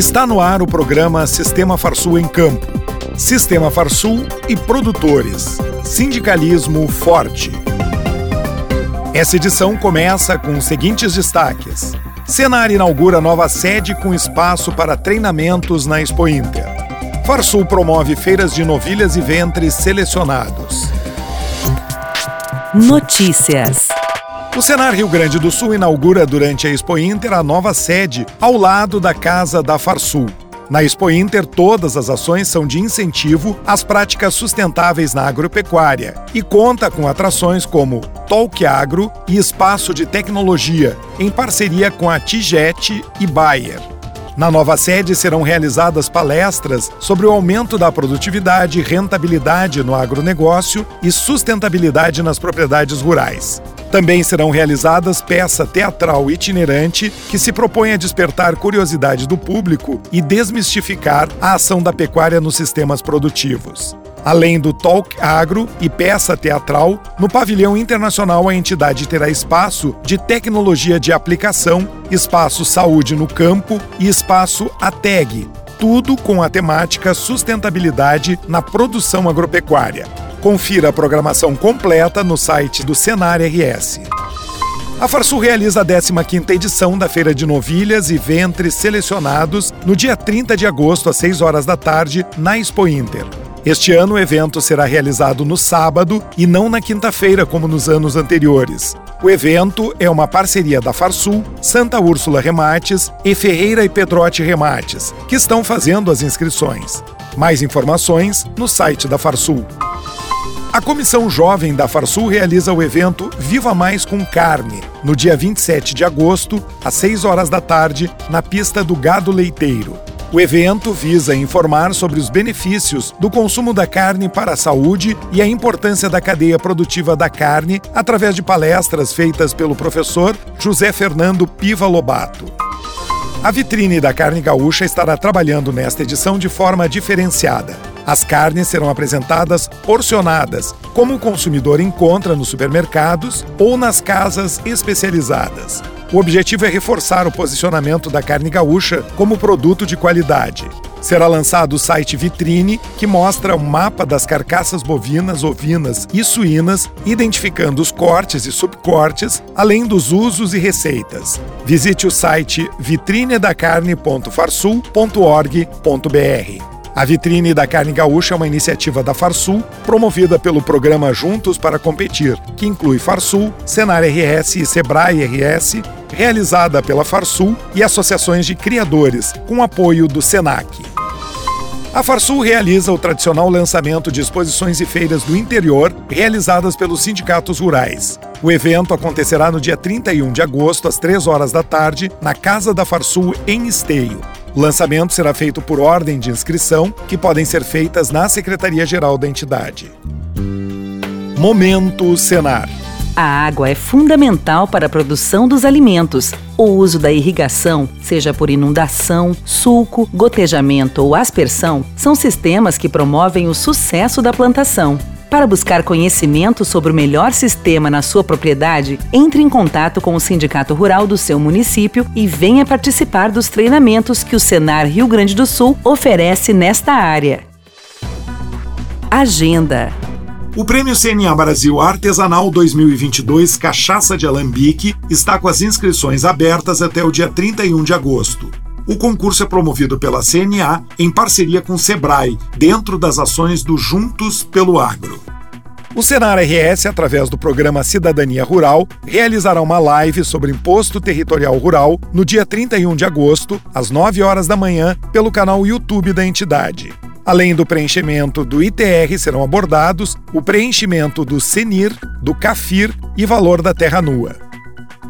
Está no ar o programa Sistema Farsul em Campo. Sistema Farsul e produtores. Sindicalismo forte. Essa edição começa com os seguintes destaques. Senar inaugura nova sede com espaço para treinamentos na Expo Inter. Farsul promove feiras de novilhas e ventres selecionados. Notícias. O Senar Rio Grande do Sul inaugura durante a Expo Inter a nova sede ao lado da Casa da Farsul. Na Expo Inter, todas as ações são de incentivo às práticas sustentáveis na agropecuária e conta com atrações como Talk Agro e Espaço de Tecnologia, em parceria com a Tijet e Bayer. Na nova sede serão realizadas palestras sobre o aumento da produtividade, rentabilidade no agronegócio e sustentabilidade nas propriedades rurais. Também serão realizadas peça teatral itinerante que se propõe a despertar curiosidade do público e desmistificar a ação da pecuária nos sistemas produtivos. Além do Talk Agro e peça teatral, no pavilhão internacional a entidade terá espaço de tecnologia de aplicação, espaço saúde no campo e espaço ATEG, tudo com a temática sustentabilidade na produção agropecuária. Confira a programação completa no site do Senar RS. A Farsul realiza a 15ª edição da Feira de Novilhas e Ventres Selecionados no dia 30 de agosto às 6 horas da tarde na Expo Inter. Este ano o evento será realizado no sábado e não na quinta-feira como nos anos anteriores. O evento é uma parceria da Farsul, Santa Úrsula Remates e Ferreira e Pedrote Remates, que estão fazendo as inscrições. Mais informações no site da Farsul. A Comissão Jovem da Farsul realiza o evento Viva Mais com Carne, no dia 27 de agosto, às 6 horas da tarde, na pista do Gado Leiteiro. O evento visa informar sobre os benefícios do consumo da carne para a saúde e a importância da cadeia produtiva da carne através de palestras feitas pelo professor José Fernando Piva Lobato. A vitrine da carne gaúcha estará trabalhando nesta edição de forma diferenciada. As carnes serão apresentadas porcionadas, como o consumidor encontra nos supermercados ou nas casas especializadas. O objetivo é reforçar o posicionamento da carne gaúcha como produto de qualidade. Será lançado o site Vitrine, que mostra um mapa das carcaças bovinas, ovinas e suínas, identificando os cortes e subcortes, além dos usos e receitas. Visite o site vitrinedacarne.farsul.org.br. A vitrine da carne gaúcha é uma iniciativa da Farsul, promovida pelo programa Juntos para Competir, que inclui Farsul, Senar RS e Sebrae RS, realizada pela Farsul e associações de criadores, com apoio do Senac. A Farsul realiza o tradicional lançamento de exposições e feiras do interior realizadas pelos sindicatos rurais. O evento acontecerá no dia 31 de agosto, às 3 horas da tarde, na Casa da Farsul, em Esteio. O lançamento será feito por ordem de inscrição, que podem ser feitas na Secretaria-Geral da entidade. Momento Senar. A água é fundamental para a produção dos alimentos. O uso da irrigação, seja por inundação, sulco, gotejamento ou aspersão, são sistemas que promovem o sucesso da plantação. Para buscar conhecimento sobre o melhor sistema na sua propriedade, entre em contato com o Sindicato Rural do seu município e venha participar dos treinamentos que o Senar Rio Grande do Sul oferece nesta área. Agenda o Prêmio CNA Brasil Artesanal 2022 Cachaça de Alambique está com as inscrições abertas até o dia 31 de agosto. O concurso é promovido pela CNA em parceria com o Sebrae, dentro das ações do Juntos pelo Agro. O Senar RS, através do programa Cidadania Rural, realizará uma live sobre imposto territorial rural no dia 31 de agosto, às 9 horas da manhã, pelo canal YouTube da entidade. Além do preenchimento do ITR, serão abordados o preenchimento do CENIR, do CAFIR e valor da terra nua.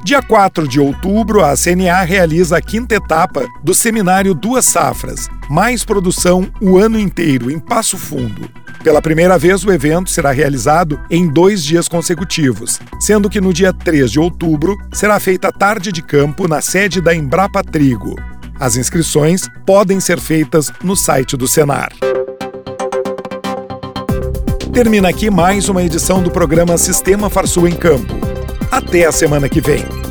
Dia 4 de outubro, a CNA realiza a quinta etapa do seminário Duas Safras, mais produção o ano inteiro, em Passo Fundo. Pela primeira vez, o evento será realizado em dois dias consecutivos, sendo que no dia 3 de outubro será feita a tarde de campo na sede da Embrapa Trigo. As inscrições podem ser feitas no site do Senar. Termina aqui mais uma edição do programa Sistema Farsul em Campo. Até a semana que vem.